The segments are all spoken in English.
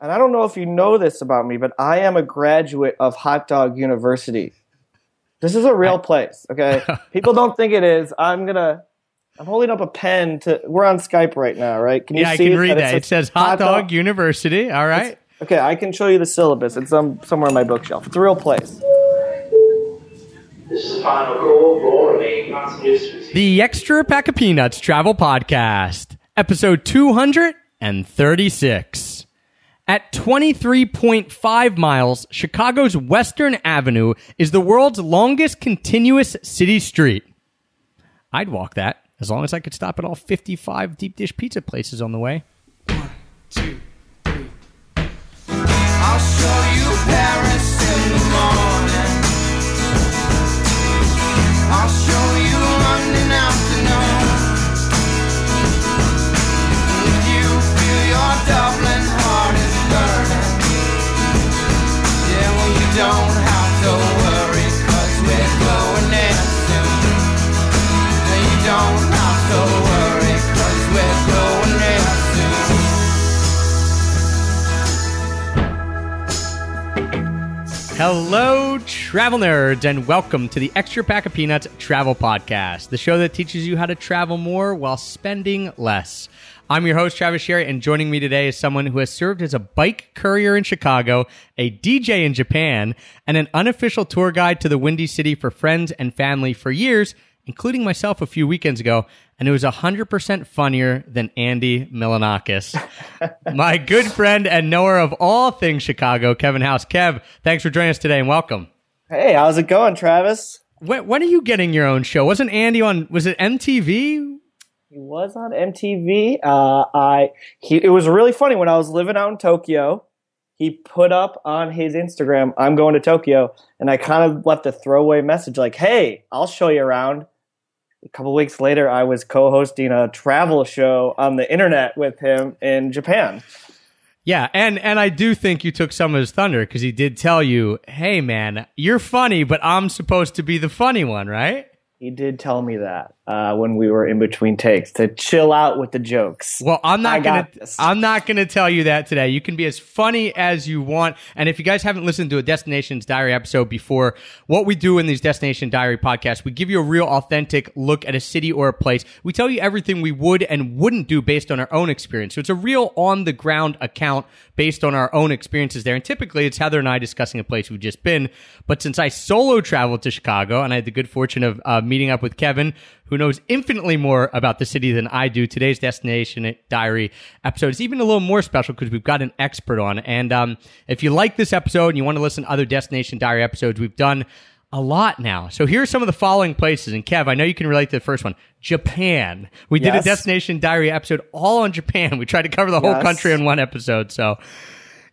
and I don't know if you know this about me, but I am a graduate of Hot Dog University. This is a real place, okay? People don't think it is. I'm gonna. I'm holding up a pen to. We're on Skype right now, right? Can you yeah, see I can read that. It, it says Hot, Hot Dog, Dog, University. All right. It's, okay, I can show you the syllabus. It's some somewhere on my bookshelf. It's a real place. This is the final call for remaining passengers. The Extra Pack of Peanuts Travel Podcast, episode 236. At 23.5 miles, Chicago's Western Avenue is the world's longest continuous city street. I'd walk that as long as I could stop at all 55 deep dish pizza places on the way. One, two, three. I'll show you Paris don't have to worry, cause we're going soon. You don't have to worry, cause we're going soon. Hello, travel nerds, and welcome to the Extra Pack of Peanuts Travel Podcast, the show that teaches you how to travel more while spending less. I'm your host, Travis Sherry, and joining me today is someone who has served as a bike courier in Chicago, a DJ in Japan, and an unofficial tour guide to the Windy City for friends and family for years, including myself a few weekends ago. And it was 100% funnier than Andy Milonakis. My good friend and knower of all things Chicago, Kevin House. Kev, thanks for joining us today and welcome. Hey, how's it going, Travis? When, when are you getting your own show? Wasn't Andy on, was it MTV? He was on MTV. Uh, I he it was really funny when I was living out in Tokyo. He put up on his Instagram, "I'm going to Tokyo," and I kind of left a throwaway message like, "Hey, I'll show you around." A couple weeks later, I was co-hosting a travel show on the internet with him in Japan. Yeah, and and I do think you took some of his thunder because he did tell you, "Hey, man, you're funny, but I'm supposed to be the funny one, right?" He did tell me that uh, when we were in between takes to chill out with the jokes. Well, I'm not gonna. I'm not gonna tell you that today. You can be as funny as you want. And if you guys haven't listened to a Destinations Diary episode before, what we do in these Destination Diary podcasts, we give you a real authentic look at a city or a place. We tell you everything we would and wouldn't do based on our own experience. So it's a real on the ground account based on our own experiences there. And typically, it's Heather and I discussing a place we've just been. But since I solo traveled to Chicago and I had the good fortune of uh, meeting up with Kevin, who knows infinitely more about the city than I do. Today's Destination Diary episode is even a little more special because we've got an expert on. And um, if you like this episode and you want to listen to other Destination Diary episodes, we've done a lot now. So here are some of the following places. And Kev, I know you can relate to the first one. Japan. We yes. did a Destination Diary episode all on Japan. We tried to cover the whole yes. country in one episode. So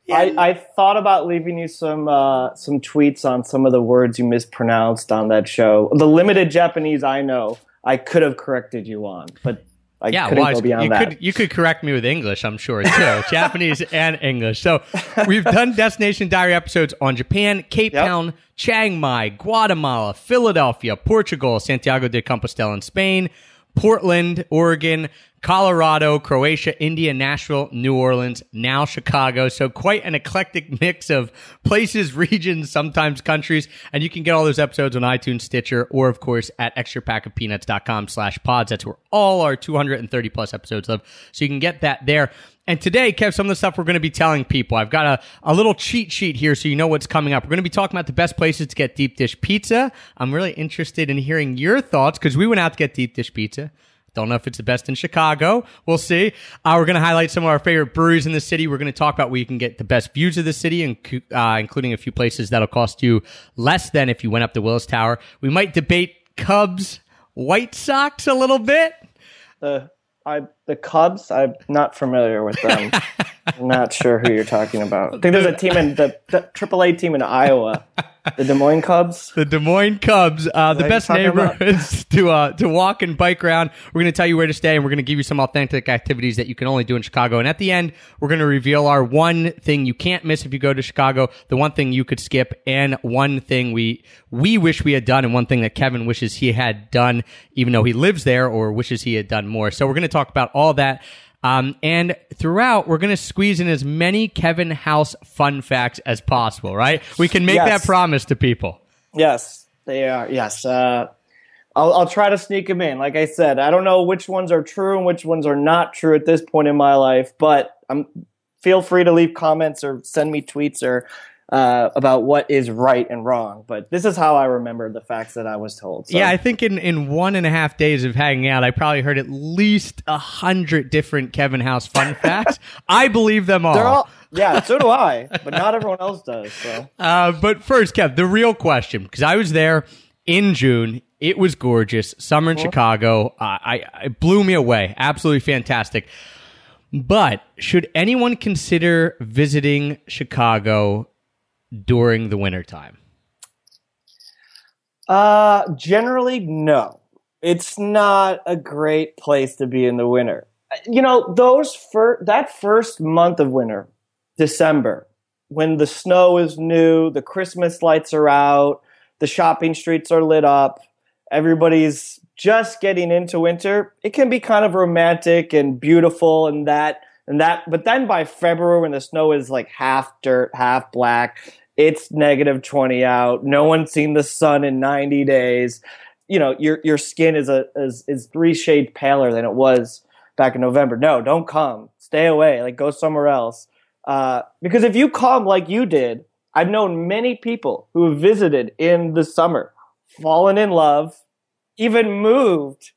yeah. I, I thought about leaving you some uh, some tweets on some of the words you mispronounced on that show. The limited Japanese I know, I could have corrected you on, but I yeah, couldn't well, go beyond you that. Could, you could correct me with English, I'm sure, too. Japanese and English. So we've done Destination Diary episodes on Japan, Cape yep. Town, Chiang Mai, Guatemala, Philadelphia, Portugal, Santiago de Compostela in Spain, Portland, Oregon, Colorado, Croatia, India, Nashville, New Orleans, now Chicago. So quite an eclectic mix of places, regions, sometimes countries. And you can get all those episodes on iTunes, Stitcher, or of course at extrapackofpeanuts.com slash pods. That's where all our 230 plus episodes live. So you can get that there. And today, Kev, some of the stuff we're going to be telling people. I've got a, a little cheat sheet here so you know what's coming up. We're going to be talking about the best places to get deep dish pizza. I'm really interested in hearing your thoughts because we went out to get deep dish pizza. Don't know if it's the best in Chicago. We'll see. Uh, we're going to highlight some of our favorite breweries in the city. We're going to talk about where you can get the best views of the city, uh, including a few places that'll cost you less than if you went up to Willis Tower. We might debate Cubs, White Sox a little bit. The I the Cubs. I'm not familiar with them. I'm not sure who you're talking about. I think there's a team in the, the AAA team in Iowa the Des Moines Cubs. The Des Moines Cubs. Uh, the best neighborhoods to uh, to walk and bike around. We're going to tell you where to stay, and we're going to give you some authentic activities that you can only do in Chicago. And at the end, we're going to reveal our one thing you can't miss if you go to Chicago, the one thing you could skip, and one thing we we wish we had done, and one thing that Kevin wishes he had done, even though he lives there, or wishes he had done more. So we're going to talk about all that. Um, and throughout, we're going to squeeze in as many Kevin House fun facts as possible, right? We can make Yes. that promise to people. Yes, they are. Yes. Uh, I'll, I'll try to sneak them in. Like I said, I don't know which ones are true and which ones are not true at this point in my life, but I'm, feel free to leave comments or send me tweets or uh, about what is right and wrong. But this is how I remember the facts that I was told. So. Yeah, I think in, in one and a half days of hanging out, I probably heard at least a hundred different Kevin House fun facts. I believe them all. they're all. Yeah, so do I, but not everyone else does. So Uh, but first, Kev, the real question, because I was there in June. It was gorgeous. Summer in Chicago. Uh, I, I it blew me away. Absolutely fantastic. But should anyone consider visiting Chicago during the wintertime? Uh, generally, no. It's not a great place to be in the winter. You know, those fir- that first month of winter, December, when the snow is new, the Christmas lights are out, the shopping streets are lit up, everybody's just getting into winter. It can be kind of romantic and beautiful and that and that, but then by February when the snow is like half dirt, half black, it's negative 20 out. No one's seen the sun in 90 days. You know, your your skin is a is, is three shades paler than it was back in November. No, don't come. Stay away. Like go somewhere else. Uh, because if you come like you did, I've known many people who have visited in the summer, fallen in love, even moved.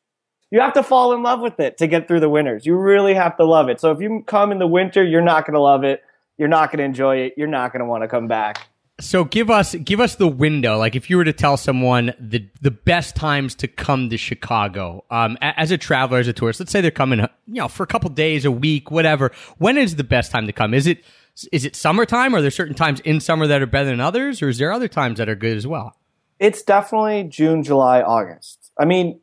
You have to fall in love with it to get through the winters. You really have to love it. So if you come in the winter, you're not going to love it. You're not going to enjoy it. You're not going to want to come back. So give us give us the window. Like if you were to tell someone the the best times to come to Chicago, um, as a traveler, as a tourist, let's say they're coming, you know, for a couple days, a week, whatever. When is the best time to come? Is it is it summertime? Are there certain times in summer that are better than others, or is there other times that are good as well? It's definitely June, July, August. I mean,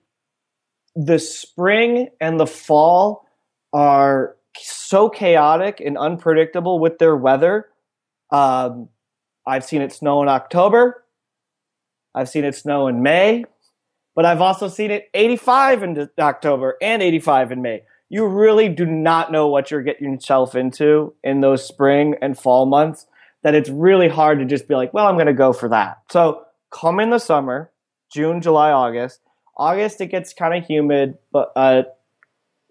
the spring and the fall are so chaotic and unpredictable with their weather. Um, I've seen it snow in October. I've seen it snow in May, but I've also seen it 85 in October and 85 in May. You really do not know what you're getting yourself into in those spring and fall months. That it's really hard to just be like, well, I'm going to go for that. So come in the summer, June, July, August. August it gets kind of humid, but uh,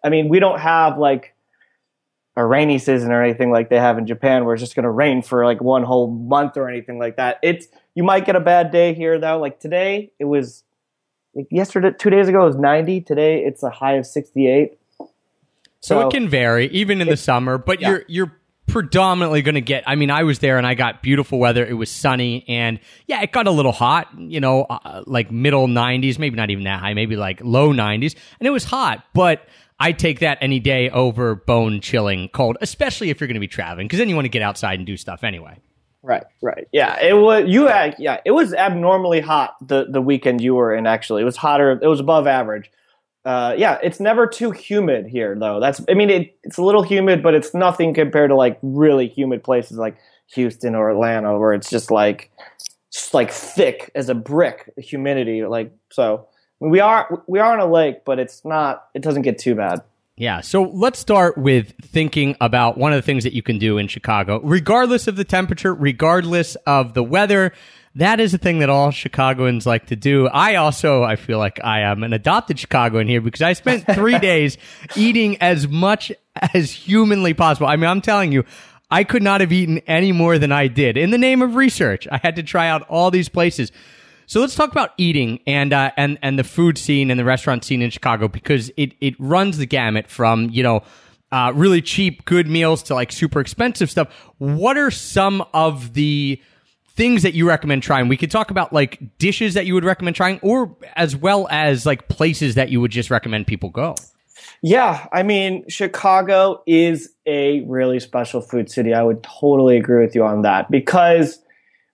I mean we don't have like a rainy season or anything like they have in Japan, where it's just going to rain for like one whole month or anything like that. It's you might get a bad day here though. Like today, it was like yesterday, two days ago it was 90. Today it's a high of 68. So, it can vary even in the summer, but yeah. you're you're predominantly going to get. I mean, I was there and I got beautiful weather. It was sunny and yeah, it got a little hot. You know, uh, like middle 90s, maybe not even that high, maybe like low 90s, and it was hot. But I take that any day over bone chilling cold, especially if you're going to be traveling, because then you want to get outside and do stuff anyway. Right, right. Yeah, it was you yeah, it was abnormally hot the the weekend you were in actually. It was hotter, it was above average. Uh, yeah, it's never too humid here though. That's I mean it, it's a little humid, but it's nothing compared to like really humid places like Houston or Atlanta where it's just like just like thick as a brick humidity like so we are we are on a lake, but it's not it doesn't get too bad. Yeah, so let's start with thinking about one of the things that you can do in Chicago, regardless of the temperature, regardless of the weather. That is a thing that all Chicagoans like to do. I also, I feel like I am an adopted Chicagoan here because I spent three days eating as much as humanly possible. I mean, I'm telling you, I could not have eaten any more than I did in the name of research. I had to try out all these places. So let's talk about eating and uh, and and the food scene and the restaurant scene in Chicago because it it runs the gamut from you know uh, really cheap good meals to like super expensive stuff. What are some of the things that you recommend trying? We could talk about like dishes that you would recommend trying, or as well as like places that you would just recommend people go. Yeah, I mean, Chicago is a really special food city. I would totally agree with you on that because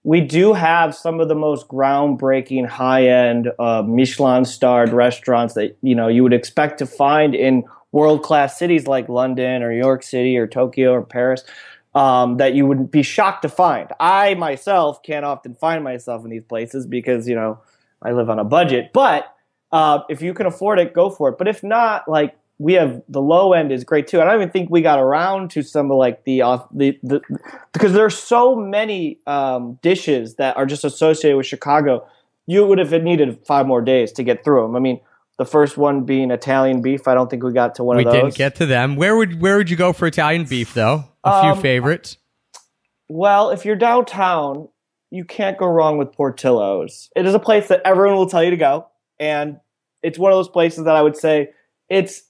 we do have some of the most groundbreaking, high-end, uh, Michelin-starred restaurants that you know you would expect to find in world-class cities like London or York City or Tokyo or Paris. Um, that you would be shocked to find. I myself can't often find myself in these places because you know I live on a budget. But uh, if you can afford it, go for it. But if not, like we have the low end is great too. I don't even think we got around to some of like the uh, the, the because there's so many um, dishes that are just associated with Chicago. You would have needed five more days to get through them. I mean, the first one being Italian beef. I don't think we got to one we of those. We didn't get to them. Where would where would you go for Italian beef though? A few Um, favorites. Well, if you're downtown, you can't go wrong with Portillo's. It is a place that everyone will tell you to go, and it's one of those places that I would say it's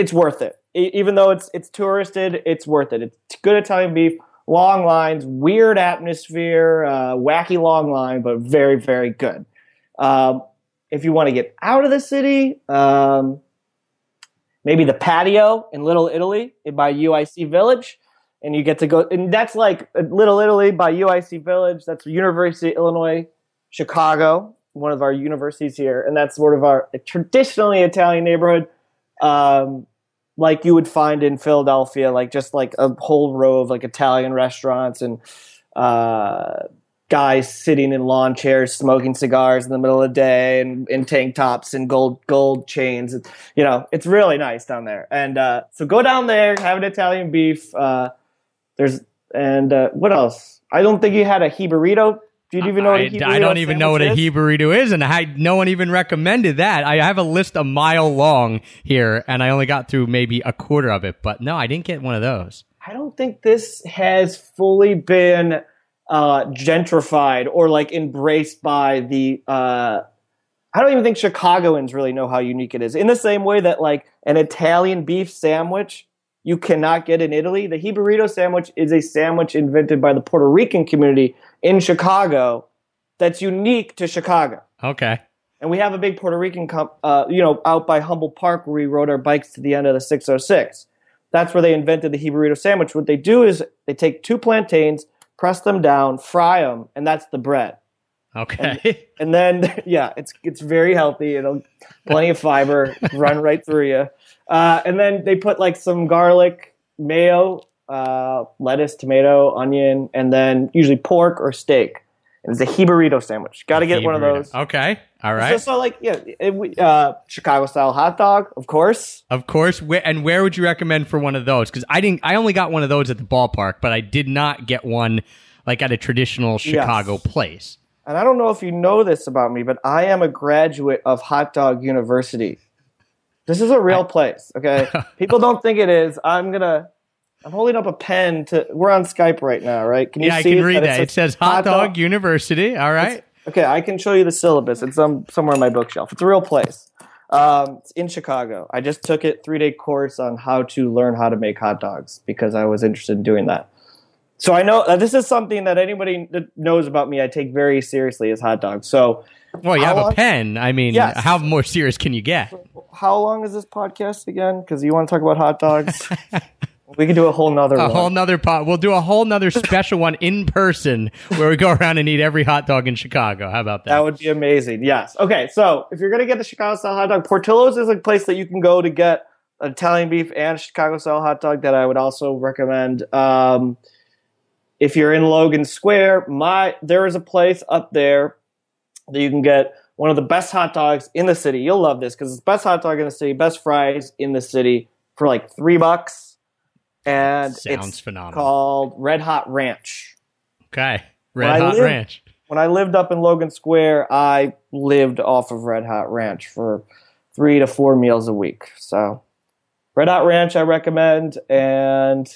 it's worth it. Even though it's it's touristed, it's worth it. It's good Italian beef, long lines, weird atmosphere, uh, wacky long line, but very very good. Um, if you want to get out of the city, um, maybe the patio in Little Italy by UIC Village and you get to go and that's like uh, little italy by uic village that's university of illinois chicago one of our universities here and that's sort of our traditionally italian neighborhood um, like you would find in philadelphia like just like a whole row of like italian restaurants and uh, guys sitting in lawn chairs smoking cigars in the middle of the day and in tank tops and gold gold chains you know it's really nice down there and uh, so go down there have an italian beef uh, there's and uh, what else? I don't think you had a Jibarito. Do you even know what a I, Jibarito I don't even know what a sandwich is? Jibarito is, and I, no one even recommended that. I have a list a mile long here, and I only got through maybe a quarter of it. But no, I didn't get one of those. I don't think this has fully been uh, gentrified or like embraced by the. Uh, I don't even think Chicagoans really know how unique it is. In the same way that like an Italian beef sandwich you cannot get in Italy, the Jibarito sandwich is a sandwich invented by the Puerto Rican community in Chicago that's unique to Chicago. Okay. And we have a big Puerto Rican, comp, uh, you know, out by Humboldt Park where we rode our bikes to the end of the 606. That's where they invented the Jibarito sandwich. What they do is they take two plantains, press them down, fry them, and that's the bread. Okay. And then, yeah, it's it's very healthy. It'll plenty of fiber, run right through you. Uh, and then they put like some garlic, mayo, uh, lettuce, tomato, onion, and then usually pork or steak. And it's a Jibarito sandwich. Got to get one of those. Okay. All right. So, so like yeah, it, uh, Chicago style hot dog, of course. Of course. Where, and where would you recommend for one of those? Because I didn't. I only got one of those at the ballpark, but I did not get one like at a traditional Chicago place. And I don't know if you know this about me, but I am a graduate of Hot Dog University. This is a real place, okay? People don't think it is. I'm gonna. I'm holding up a pen to. We're on Skype right now, right? Can you see that? Yeah, I can read that. It It says Hot Dog University. All right. Okay, I can show you the syllabus. It's um, somewhere on my bookshelf. It's a real place. Um, it's in Chicago. I just took it three day course on how to learn how to make hot dogs because I was interested in doing that. So I know uh, this is something that anybody that knows about me I take very seriously is hot dogs. So Well, you have a pen. I mean, Yes. how more serious can you get? how long is this podcast again? Because you want to talk about hot dogs. we can do a whole nother A one. whole nother pot. We'll do a whole nother special one in person where we go around and eat every hot dog in Chicago. How about that? That would be amazing. Yes. Okay. So if you're gonna get the Chicago style hot dog, Portillo's is a place that you can go to get Italian beef and Chicago style hot dog that I would also recommend. Um, if you're in Logan Square, my there is a place up there that you can get one of the best hot dogs in the city. You'll love this because it's the best hot dog in the city, best fries in the city for like three bucks, and Sounds it's phenomenal. called Red Hot Ranch. okay. Red I Hot lived- Ranch. when I lived up in Logan Square, I lived off of Red Hot Ranch for three to four meals a week. So, Red Hot Ranch, I recommend. And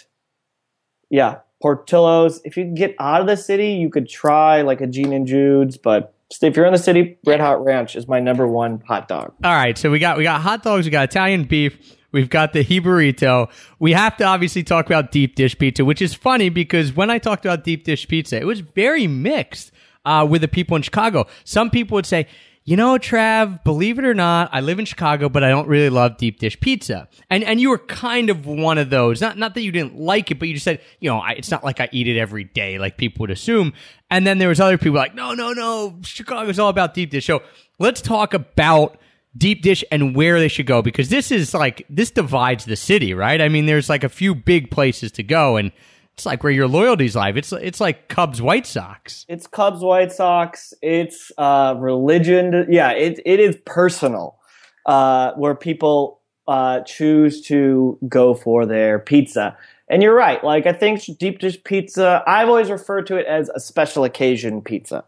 yeah, Portillo's. If you get out of the city, you could try like a Gene and Jude's. But if you're in the city, Red Hot Ranch is my number one hot dog. All right, so we got we got hot dogs, we got Italian beef, we've got the Jibarito. We have to obviously talk about deep dish pizza, which is funny because when I talked about deep dish pizza, it was very mixed uh, with the people in Chicago. Some people would say, you know, Trav, believe it or not, I live in Chicago, but I don't really love deep dish pizza. And and you were kind of one of those. Not not that you didn't like it, but you just said, you know, I, it's not like I eat it every day, like people would assume. And then there was other people like, no, no, no, Chicago's all about deep dish. So let's talk about deep dish and where they should go because this is like this divides the city, right? I mean, there's like a few big places to go, and it's like where your loyalties lie. It's it's like Cubs White Sox. It's Cubs, White Sox. It's uh, religion. Yeah, it it is personal. Uh, where people uh, choose to go for their pizza. And you're right. Like I think deep dish pizza, I've always referred to it as a special occasion pizza.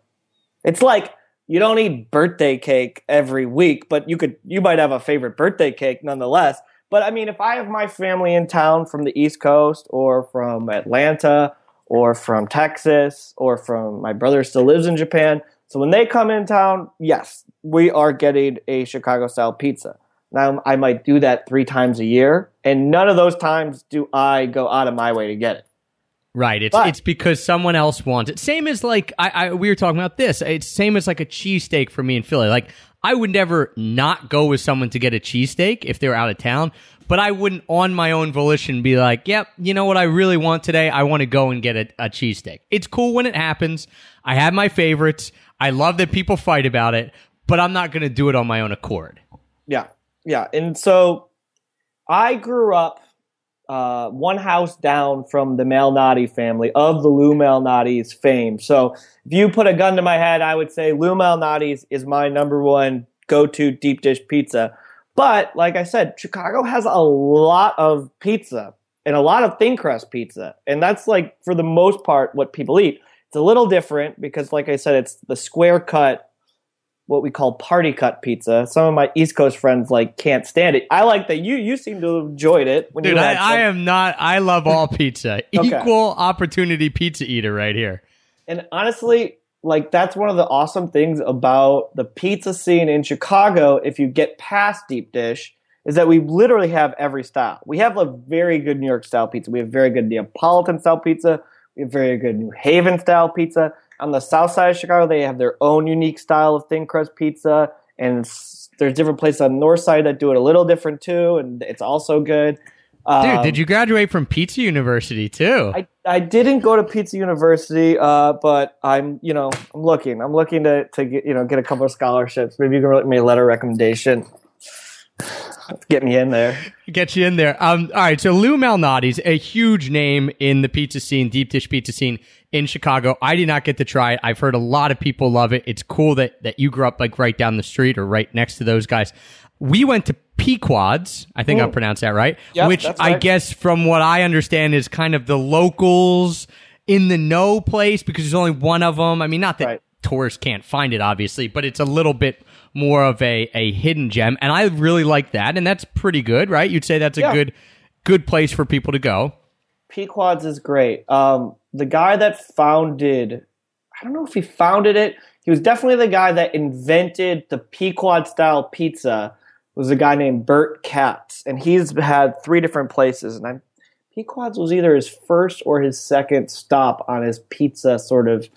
It's like you don't eat birthday cake every week, but you could you might have a favorite birthday cake nonetheless. But I mean, if I have my family in town from the East Coast or from Atlanta or from Texas or from my brother still lives in Japan, so when they come in town, yes, we are getting a Chicago style pizza. Now I might do that three times a year, and none of those times do I go out of my way to get it. Right. It's but, it's because someone else wants it. Same as like I, I we were talking about this. It's same as like a cheesesteak for me in Philly. Like I would never not go with someone to get a cheesesteak if they were out of town, but I wouldn't on my own volition be like, yep, you know what I really want today? I want to go and get a, a cheesesteak. It's cool when it happens. I have my favorites. I love that people fight about it, but I'm not going to do it on my own accord. Yeah. Yeah. And so I grew up uh, one house down from the Malnati family of the Lou Malnati's fame. So if you put a gun to my head, I would say Lou Malnati's is my number one go-to deep dish pizza. But like I said, Chicago has a lot of pizza and a lot of thin crust pizza, and that's like for the most part what people eat. It's a little different because, like I said, it's the square cut what we call party cut pizza. Some of my East Coast friends like can't stand it. I like that you you seem to have enjoyed it. When Dude, I, I, am not. I love all pizza. okay. Equal opportunity pizza eater right here. And honestly, like that's one of the awesome things about the pizza scene in Chicago. If you get past deep dish. Is that we literally have every style. We have a very good New York style pizza. We have very good Neapolitan style pizza. We have very good New Haven style pizza on the south side of Chicago, they have their own unique style of thin crust pizza, and there's different places on the north side that do it a little different too, and it's also good. Dude, did um, you graduate from Pizza University too? I, I didn't go to Pizza University, uh, but I'm you know I'm looking. I'm looking to to get you know get a couple of scholarships. Maybe you can write me a letter recommendation. Get me in there. Get you in there. Um, all right. So Lou Malnati's a huge name in the pizza scene, deep dish pizza scene in Chicago. I did not get to try it. I've heard a lot of people love it. It's cool that that you grew up like right down the street or right next to those guys. We went to Pequod's. I think I pronounced that right. Yep, which right. I guess, from what I understand, is kind of the locals in the know place because there's only one of them. I mean, not that right. tourists can't find it, obviously, but it's a little bit more of a, a hidden gem. And I really like that. And that's pretty good, right? You'd say that's a yeah. good good place for people to go. Pequod's is great. Um, the guy that founded, I don't know if he founded it. He was definitely the guy that invented the Pequod style pizza. Was a guy named Bert Katz, and he's had three different places. And I'm, Pequod's was either his first or his second stop on his pizza sort of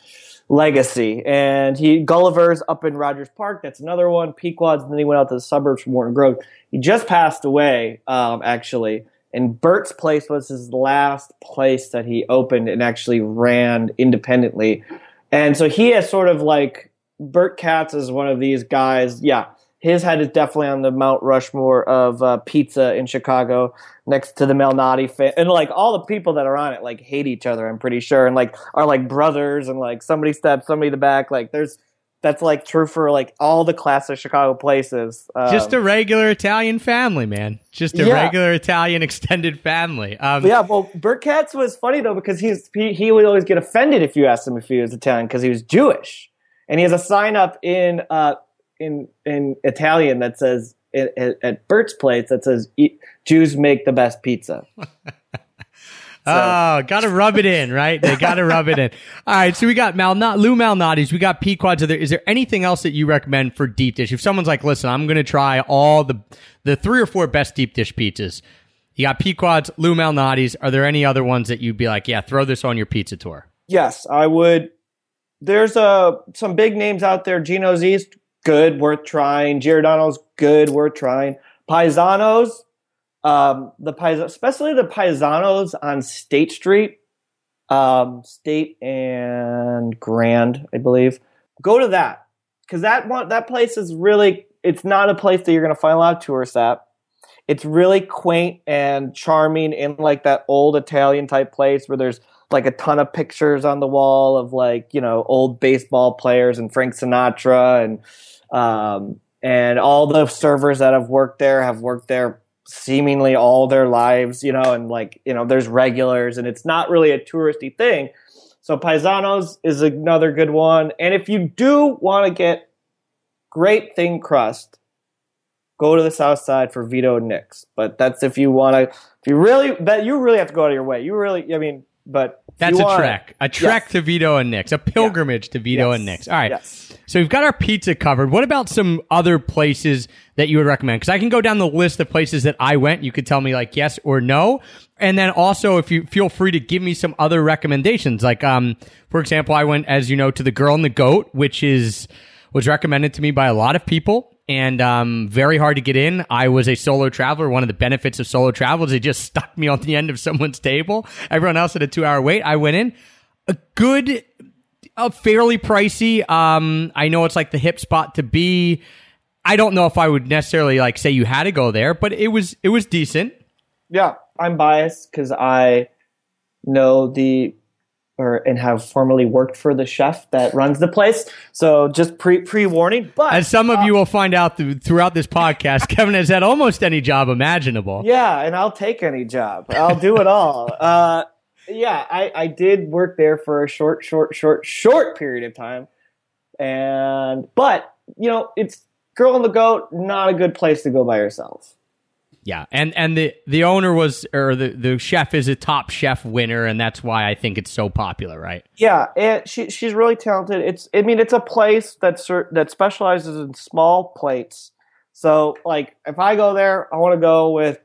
legacy. And he Gulliver's up in Rogers Park. That's another one. Pequod's. And then he went out to the suburbs from Morton Grove. He just passed away, um, actually. And Bert's place was his last place that he opened and actually ran independently. And so he has sort of like Bert Katz is one of these guys. Yeah, his head is definitely on the Mount Rushmore of uh, pizza in Chicago, next to the Malnati fan, and like all the people that are on it like hate each other. I'm pretty sure, and like are like brothers, and like somebody stabs somebody in the back. Like there's that's like true for like all the classic Chicago places. Um, Just a regular Italian family, man. Just a yeah. regular Italian extended family. Um, yeah, well, Bert Katz was funny though because he's he, he would always get offended if you asked him if he was Italian because he was Jewish, and he has a sign up in uh, in in Italian that says at, at Bert's place that says Jews make the best pizza. So. Oh, got to rub it in, right? They got to rub it in. All right, so we got Mal, not Lou Malnati's. We got Pequod's. Are there, is there anything else that you recommend for deep dish? If someone's like, listen, I'm going to try all the the three or four best deep dish pizzas. You got Pequod's, Lou Malnati's. Are there any other ones that you'd be like, yeah, throw this on your pizza tour? Yes, I would. There's uh, some big names out there. Gino's East, good, worth trying. Giordano's good, worth trying. Paisano's, um, the especially the Paisanos on State Street, um, State and Grand, I believe. Go to that because that one that place is really. It's not a place that you're going to find a lot of tourists at. It's really quaint and charming in like that old Italian type place where there's like a ton of pictures on the wall of like you know old baseball players and Frank Sinatra and um, and all the servers that have worked there have worked there seemingly all their lives, you know, and like, you know, there's regulars and it's not really a touristy thing. So Paisanos is another good one. And if you do want to get great thin crust, go to the south side for Vito Nick's. But that's if you want to, if you really, that you really have to go out of your way. You really, I mean, but That's a wanna, trek. A trek Yes. to Vito and Nick's. A pilgrimage to Vito Yes. and Nick's. All right. Yes. So we've got our pizza covered. What about some other places that you would recommend? Because I can go down the list of places that I went. You could tell me like yes or no. And then also, if you feel free to give me some other recommendations, like um, for example, I went, as you know, to the Girl and the Goat, which is was recommended to me by a lot of people and um, very hard to get in. I was a solo traveler. One of the benefits of solo travel is they just stuck me on the end of someone's table. Everyone else had a two hour wait. I went in. A good, a fairly pricey. Um, I know it's like the hip spot to be. I don't know if I would necessarily like say you had to go there, but it was it was decent. Yeah, I'm biased because I know the or and have formerly worked for the chef that runs the place. So just pre pre warning. But As some of you will find out th- throughout this podcast, Kevin has had almost any job imaginable. yeah, and I'll take any job. I'll do it all. Uh, yeah, I, I did work there for a short, short, short, short period of time, and but you know it's girl and the goat. Not a good place to go by yourself. Yeah, and and the the owner was or the the chef is a top chef winner, and that's why I think it's so popular, right? Yeah, and she she's really talented. It's I mean it's a place that that specializes in small plates. So like if I go there, I want to go with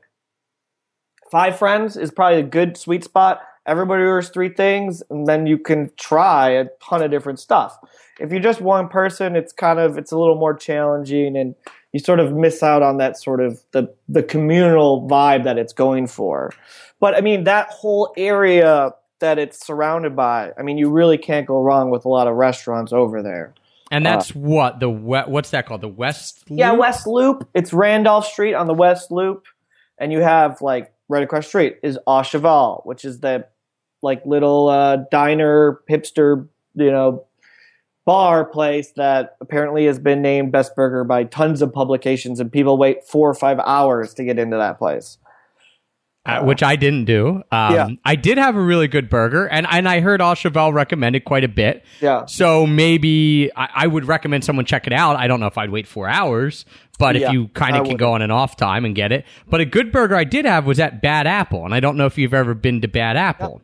five friends is probably a good sweet spot. Everybody orders three things, and then you can try a ton of different stuff. If you're just one person, it's kind of it's a little more challenging, and you sort of miss out on that sort of the the communal vibe that it's going for. But I mean that whole area that it's surrounded by. I mean, you really can't go wrong with a lot of restaurants over there. And that's what the what's that called? The West. Loop? Yeah, West Loop. It's Randolph Street on the West Loop, and you have like right across the street is Au Cheval, which is the like little uh, diner hipster, you know, bar place that apparently has been named best burger by tons of publications, and people wait four or five hours to get into that place. uh, which I didn't do. Um, Yeah. I did have a really good burger, and and I heard Au recommend it quite a bit. Yeah. So maybe I, I would recommend someone check it out. I don't know if I'd wait four hours, but Yeah, if you kind of can wouldn't. go on an off time and get it. But a good burger I did have was at Bad Apple, and I don't know if you've ever been to Bad Apple.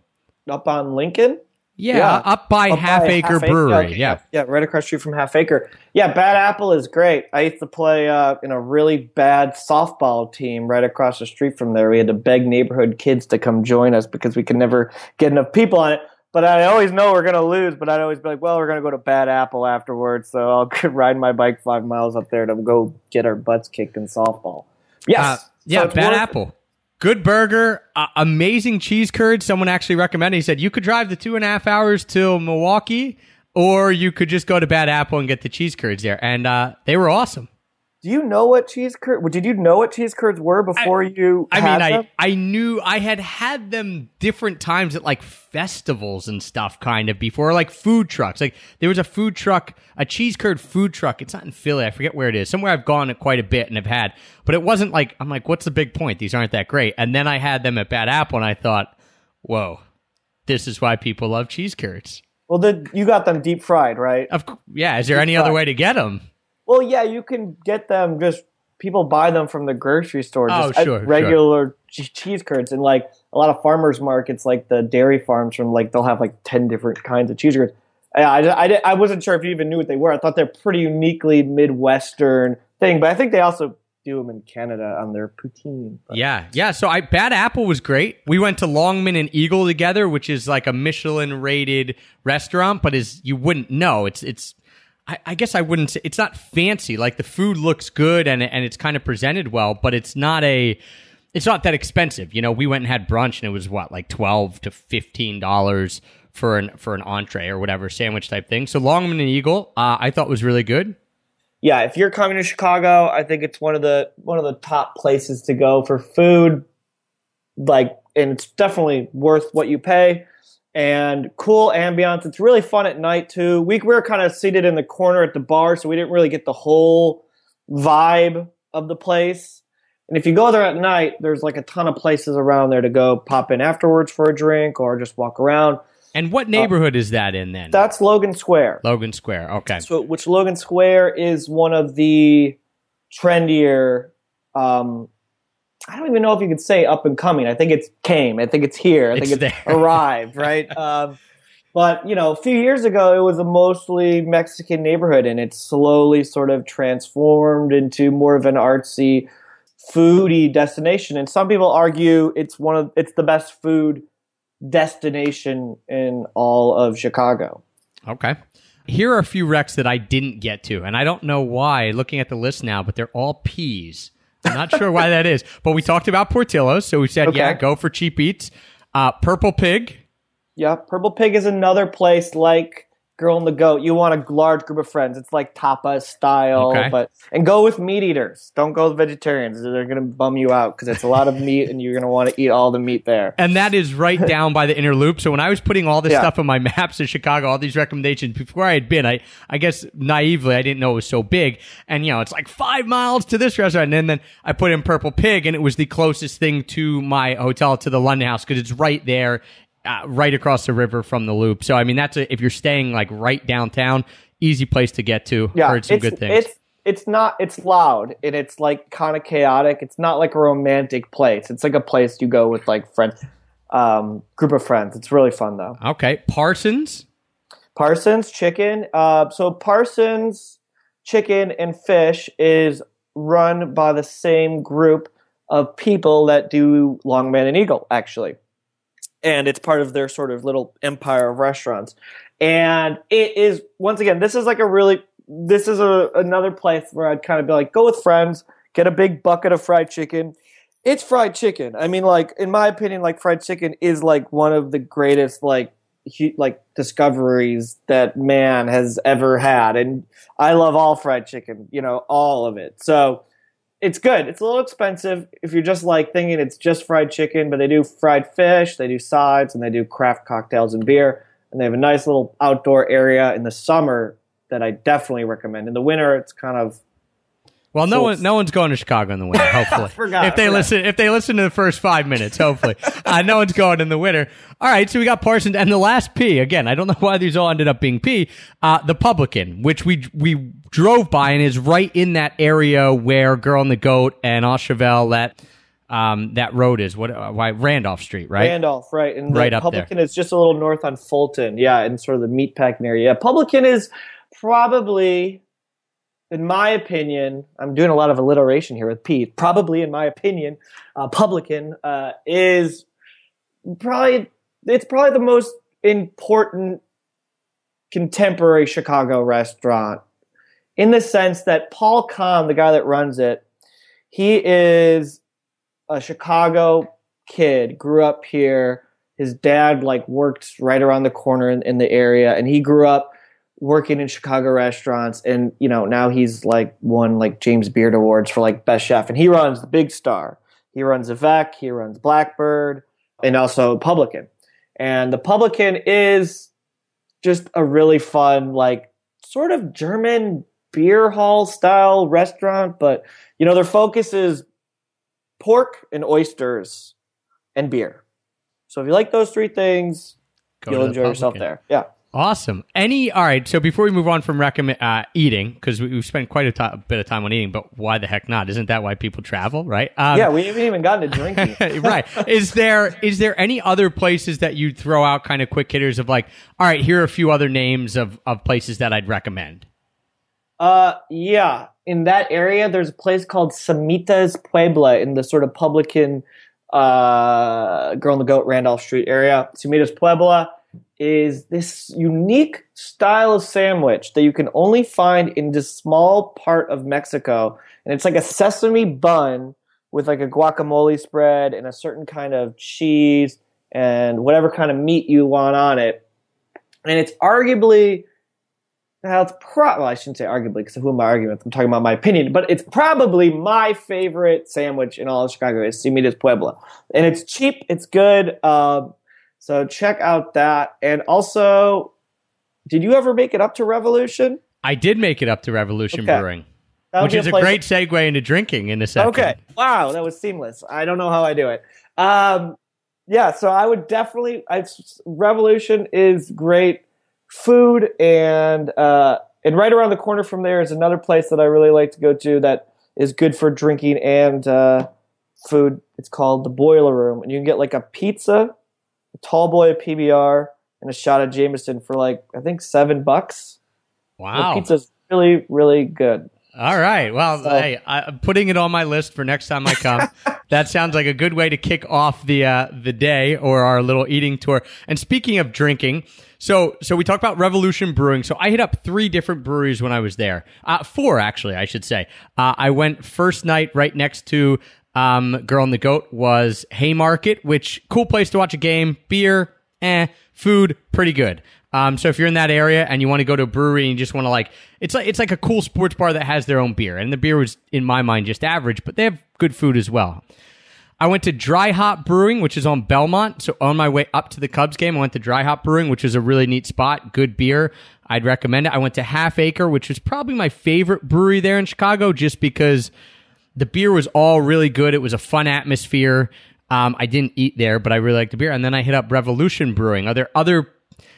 Up on Lincoln. Yeah, Yeah. up by Up Half by Acre Half Brewery. Okay, yeah. yeah, right across the street from Half Acre. Yeah, Bad Apple is great. I used to play uh, in a really bad softball team right across the street from there. We had to beg neighborhood kids to come join us because we could never get enough people on it. But I always know we're gonna lose. But I'd always be like, "Well, we're gonna go to Bad Apple afterwards, so I'll ride my bike five miles up there to go get our butts kicked in softball." Yes, Uh, yeah, it's Bad Apple. it. Good burger, uh, amazing cheese curds. Someone actually recommended. He said you could drive the two and a half hours to Milwaukee, or you could just go to Bad Apple and get the cheese curds there, and uh, they were awesome. Do you know what cheese curd? Did you know what cheese curds were before you? I mean, them? I I knew I had had them different times at like festivals and stuff, kind of before, like food trucks. Like there was a food truck, a cheese curd food truck. It's not in Philly. I forget where it is. Somewhere I've gone quite a bit and have had, but it wasn't like I'm like, what's the big point? These aren't that great. And then I had them at Bad Apple, and I thought, whoa, this is why people love cheese curds. well, the, you got them deep fried, right? Of yeah, is there any other way to get them? Well, yeah, you can get them. Just people buy them from the grocery store. Oh, Just uh, sure, regular che- cheese curds, and like a lot of farmers markets, like the dairy farms, from like they'll have like ten different kinds of cheese curds. Yeah, I, I, I wasn't sure if you even knew what they were. I thought they're pretty uniquely midwestern thing, but I think they also do them in Canada on their poutine. But- Yeah, yeah. So I Bad Apple was great. We went to Longman and Eagle together, which is like a Michelin rated restaurant, but is you wouldn't know. It's it's I, I guess I wouldn't say it's not fancy. Like the food looks good and and it's kind of presented well, but it's not a it's not that expensive. You know, we went and had brunch and it was what, like twelve to fifteen dollars for an for an entree or whatever, sandwich type thing. So Longman and Eagle, uh, I thought was really good. yeah, if you're coming to Chicago, I think it's one of the one of the top places to go for food. Like, and it's definitely worth what you pay. And cool ambiance. It's really fun at night too. We, we were kind of seated in the corner at the bar, so we didn't really get the whole vibe of the place. And if you go there at night, there's like a ton of places around there to go pop in afterwards for a drink or just walk around. And what neighborhood is that in then? That's Logan Square. Logan Square. Okay. So, which Logan Square is one of the trendier. Um, I don't even know if you could say up and coming. I think it's came. I think it's here. I think it's there. arrived. Right. um, but you know, a few years ago, it was a mostly Mexican neighborhood, and it's slowly sort of transformed into more of an artsy, foodie destination. And some people argue it's one of it's the best food destination in all of Chicago. Okay. Here are a few wrecks that I didn't get to, and I don't know why. Looking at the list now, but they're all peas. I'm not sure why that is. But we talked about Portillo's, so we said, Okay. yeah, go for cheap eats. Uh, Purple Pig. Yeah, Purple Pig is another place like Girl and the Goat. You want a large group of friends. It's like tapas style, Okay. but and go with meat eaters. Don't go with vegetarians. They're going to bum you out because it's a lot of meat, and you're going to want to eat all the meat there. And that is right down by the inner loop. So when I was putting all this Yeah. stuff on my maps of Chicago, all these recommendations before I had been, I, I guess naively, I didn't know it was so big. And, you know, it's like five miles to this restaurant. And then, then I put in Purple Pig and it was the closest thing to my hotel to the London House because it's right there, uh, right across the river from the loop. So, I mean, that's a, if you're staying like right downtown, easy place to get to. Yeah, Heard some it's, good things. It's it's not. It's loud and it's like kind of chaotic. It's not like a romantic place. It's like a place you go with like friends, um, group of friends. It's really fun though. okay. Parsons. Parsons Chicken. Uh, so Parsons Chicken and Fish is run by the same group of people that do Longman and Eagle, actually, and it's part of their sort of little empire of restaurants. And it is once again, this is like a really this is a another place where I'd kind of be like, go with friends, get a big bucket of fried chicken. It's fried chicken. I mean, like in my opinion, like fried chicken is like one of the greatest like hu- like discoveries that man has ever had, and I love all fried chicken. You know, all of it. So it's good. It's a little expensive if you're just like thinking it's just fried chicken, but they do fried fish, they do sides, and they do craft cocktails and beer, and they have a nice little outdoor area in the summer that I definitely recommend. In the winter, it's kind of Well, no So one, no one's going to Chicago in the winter. Hopefully, Forgot, if they forgot. listen, if they listen to the first five minutes, hopefully, uh, no one's going in the winter. All right, so we got Parsons and the last P again. I don't know why these all ended up being P. Uh, the Publican, which we we drove by and is right in that area where Girl and the Goat and Au Cheval that um, that road is. What? Uh, why Randolph Street, right? Randolph, right? And the Right up Publican is just a little north on Fulton, yeah, in sort of the meatpacking area. Yeah, Publican is probably, in my opinion, I'm doing a lot of alliteration here with Pete. Probably, in my opinion, uh, Publican uh, is probably it's probably the most important contemporary Chicago restaurant in the sense that Paul Kahan, the guy that runs it, he is a Chicago kid, grew up here. His dad like worked right around the corner in, in the area, and he grew up working in Chicago restaurants. And you know now he's like won like James Beard awards for like best chef, and he runs the Big Star. He runs Avec, he runs Blackbird, and also Publican. And the Publican is just a really fun like sort of German beer hall style restaurant, but you know their focus is pork and oysters and beer. So if you like those three things, Go you'll enjoy yourself there. Yeah. Awesome. Any all right? So before we move on from recommend uh, eating, because we, we've spent quite a bit of time on eating, but why the heck not? Isn't that why people travel, right? Um, yeah, we haven't even gotten to drinking. right. Is there is there any other places that you'd throw out kind of quick hitters of like, all right, here are a few other names of of places that I'd recommend. Uh, yeah. In that area, there's a place called Cemitas Puebla in the sort of publican uh, Girl in the Goat Randolph Street area. Cemitas Puebla is this unique style of sandwich that you can only find in this small part of Mexico. And it's like a sesame bun with like a guacamole spread and a certain kind of cheese and whatever kind of meat you want on it. And it's arguably now it's pro. Well, I shouldn't say arguably because who am I arguing with? I'm talking about my opinion, but it's probably my favorite sandwich in all of Chicago is Cemitas Puebla, and it's cheap, it's good. Um, so check out that, and also, did you ever make it up to Revolution? I did make it up to Revolution Okay. Brewing. That would which is a great segue into drinking in a second. Okay. Wow, that was seamless. I don't know how I do it. Um, yeah, so I would definitely. I, Revolution is great food, and uh, and right around the corner from there is another place that I really like to go to that is good for drinking and uh, food. It's called the Boiler Room, and you can get like a pizza, tall boy of PBR, and a shot of Jameson for like I think seven bucks. Wow. The pizza's really really good. All right. Well, So- hey, I, I'm putting it on my list for next time I come. that sounds like a good way to kick off the uh, the day or our little eating tour. And speaking of drinking, so so we talked about Revolution Brewing. So I hit up three different breweries when I was there. Uh, four actually, I should say. Uh, I went first night right next to um, Girl and the Goat was Haymarket, which cool place to watch a game. Beer, eh. Food, pretty good. Um, so if you're in that area and you want to go to a brewery and you just want to like, it's like it's like a cool sports bar that has their own beer, and the beer was in my mind just average, but they have good food as well. I went to Dry Hop Brewing, which is on Belmont. So on my way up to the Cubs game, I went to Dry Hop Brewing, which is a really neat spot. Good beer. I'd recommend it. I went to Half Acre, which was probably my favorite brewery there in Chicago, just because the beer was all really good. It was a fun atmosphere. Um, I didn't eat there, but I really liked the beer. And then I hit up Revolution Brewing. Are there other,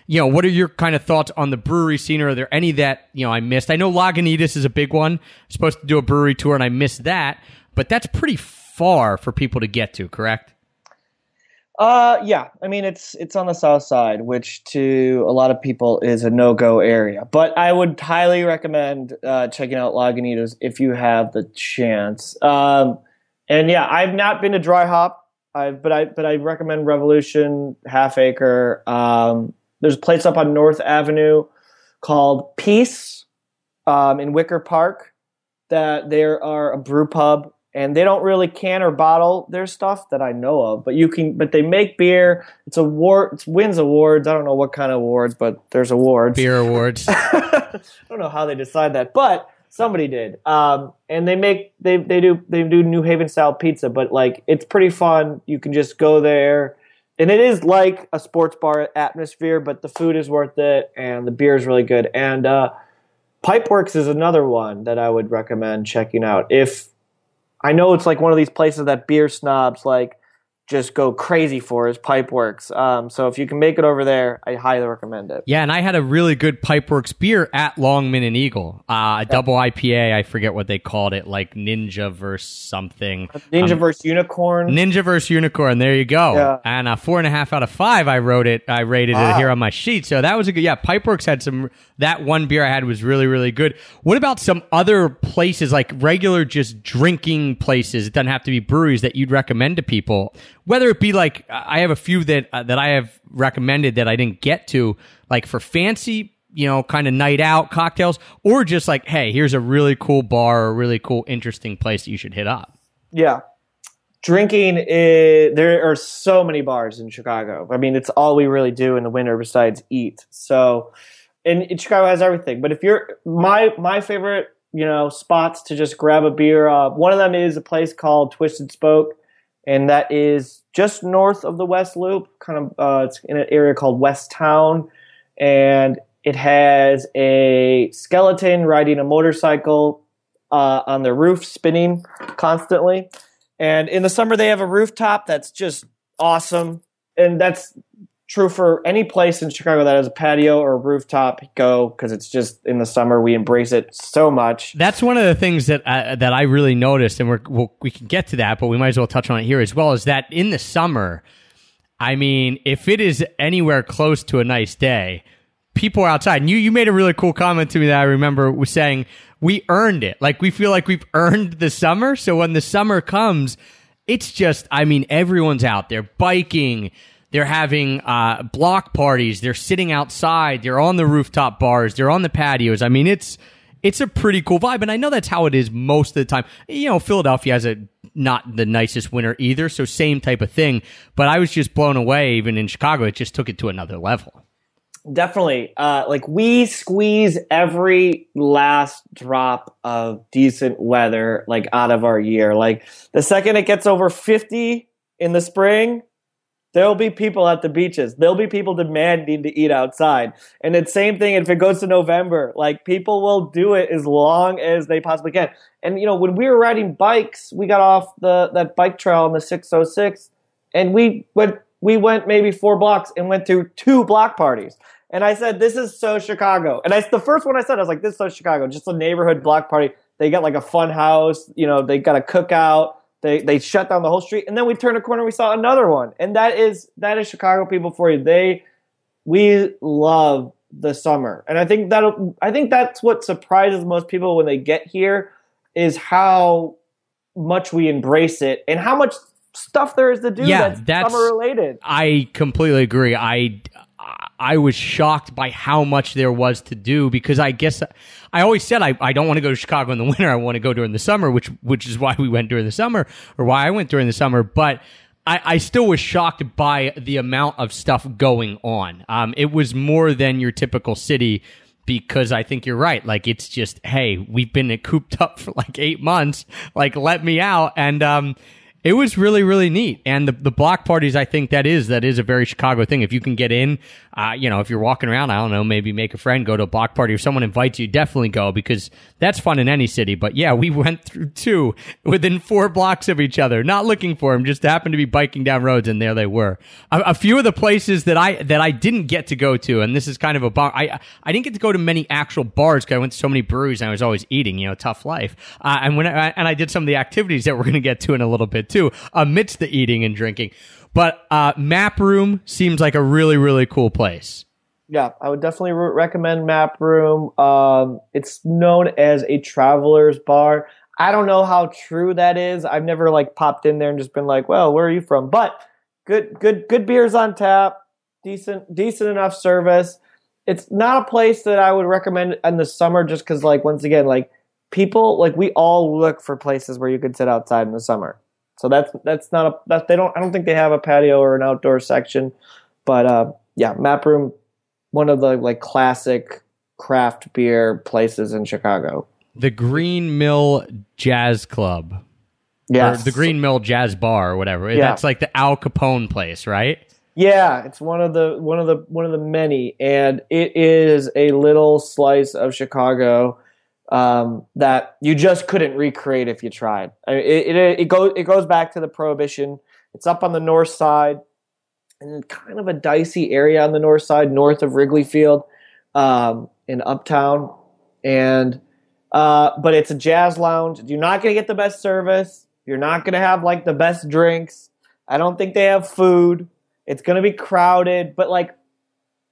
you know, what are your kind of thoughts on the brewery scene? Or are there any that, you know, I missed? I know Lagunitas is a big one. I'm supposed to do a brewery tour and I missed that, but that's pretty far for people to get to, correct? Uh, yeah. I mean, it's it's on the south side, which to a lot of people is a no go area. But I would highly recommend uh, checking out Lagunitas if you have the chance. Um, and yeah, I've not been to Dry Hop, I've, but I but I recommend Revolution Half Acre. Um, there's a place up on North Avenue called Piece um, in Wicker Park that there are a brew pub and they don't really can or bottle their stuff that I know of. But you can, but they make beer. It's award, it wins awards. I don't know what kind of awards, but there's awards. Beer awards. I don't know how they decide that, but somebody did. Um, and they make they they do they do New Haven style pizza, but like it's pretty fun. You can just go there. And it is like a sports bar atmosphere, but the food is worth it and the beer is really good. And uh, Pipeworks is another one that I would recommend checking out. If I know it's like one of these places that beer snobs like just go crazy for is Pipeworks. Um, so if you can make it over there, I highly recommend it. Yeah, and I had a really good Pipeworks beer at Longman and Eagle. Uh, a double IPA, I forget what they called it, like Ninja versus something. Ninja Um, versus Unicorn. Ninja versus Unicorn. There you go. Yeah. And a four and a half out of five. I wrote it. I rated it here on my sheet. So that was a good. Yeah, Pipeworks had some. That one beer I had was really really good. What about some other places like regular just drinking places? It doesn't have to be breweries that you'd recommend to people. Whether it be like I have a few that uh, that I have recommended that I didn't get to, like for fancy. You know, kind of night out cocktails, or just like, hey, here's a really cool bar, or a really cool, interesting place that you should hit up. Yeah. Drinking is, there are so many bars in Chicago. I mean, it's all we really do in the winter besides eat. So, and, and Chicago has everything. But if you're my my favorite, you know, spots to just grab a beer, uh, one of them is a place called Twisted Spoke, and that is just north of the West Loop. Kind of, uh, it's in an area called West Town, and it has a skeleton riding a motorcycle uh, on the roof, spinning constantly. And in the summer, they have a rooftop that's just awesome. And that's true for any place in Chicago that has a patio or a rooftop. Go because it's just in the summer we embrace it so much. That's one of the things that uh, that I really noticed, and we're, we'll, we can get to that, but we might as well touch on it here as well. Is that in the summer? I mean, if it is anywhere close to a nice day, people are outside. And you you made a really cool comment to me that I remember was saying we earned it. Like we feel like we've earned the summer. So when the summer comes, it's just I mean everyone's out there biking. They're having uh, block parties. They're sitting outside. They're on the rooftop bars. They're on the patios. I mean, it's it's a pretty cool vibe, and I know that's how it is most of the time. You know, Philadelphia has a not the nicest winter either, so same type of thing. But I was just blown away. Even in Chicago, it just took it to another level. Definitely. Uh, like we squeeze every last drop of decent weather like out of our year. Like the second it gets over 50 in the spring, There'll be people at the beaches. There'll be people demanding to eat outside. And it's same thing if it goes to November. Like people will do it as long as they possibly can. And you know, when we were riding bikes, we got off the that bike trail on the 606 and we went we went maybe four blocks and went to two block parties. And I said, "This is so Chicago." And I, the first one I said, I was like, "This is so Chicago." Just a neighborhood block party. They got like a fun house. You know, they got a cookout. They they shut down the whole street, and then we turned a corner. We saw another one, and that is that is Chicago people for you. They we love the summer, and I think that I think that's what surprises most people when they get here is how much we embrace it and how much stuff there is to do Yeah, that's, that's- summer related. I completely agree. I I was shocked by how much there was to do because I guess I always said I, I don't want to go to Chicago in the winter. I want to go during the summer, which which is why we went during the summer or why I went during the summer. But I, I still was shocked by the amount of stuff going on. Um, it was more than your typical city because I think you're right. Like it's just, hey, we've been cooped up for like eight months. Like let me out. And um, it was really, really neat. And the, the block parties, I think that is that is a very Chicago thing. If you can get in, uh, you know, if you're walking around, I don't know, maybe make a friend, go to a block party. If someone invites you, definitely go because that's fun in any city. But yeah, we went through two within four blocks of each other, not looking for them, just happened to be biking down roads, and there they were. A, a few of the places that I that I didn't get to go to, and this is kind of a bar. I I didn't get to go to many actual bars because I went to so many breweries and I was always eating. You know, tough life. Uh, and when I, and I did some of the activities that we're going to get to in a little bit too, amidst the eating and drinking. But uh, Map Room seems like a really really cool place. Yeah, I would definitely re- recommend Map Room. Um, it's known as a traveler's bar. I don't know how true that is. I've never like popped in there and just been like, "Well, where are you from?" But good, good, good beers on tap. Decent, decent enough service. It's not a place that I would recommend in the summer, just because, like, once again, like people, like we all look for places where you could sit outside in the summer. So that's that's not a that they don't. I don't think they have a patio or an outdoor section. But uh, yeah, Map Room one of the like classic craft beer places in Chicago. The Green Mill Jazz Club. Yeah, the Green Mill Jazz Bar or whatever. Yeah. That's like the Al Capone place, right? Yeah, it's one of the one of the one of the many, and it is a little slice of Chicago um, that you just couldn't recreate if you tried. I mean, it, it it goes it goes back to the Prohibition. It's up on the north side, and kind of a dicey area on the north side, north of Wrigley Field, um, in Uptown, and uh, but it's a jazz lounge. You're not to get the best service. You're not to have like the best drinks. I don't think they have food. It's to be crowded, but like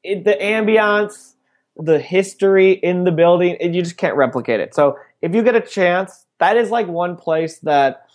it, the ambiance, the history in the building, and you just can't replicate it. So if you get a chance, that is like one place that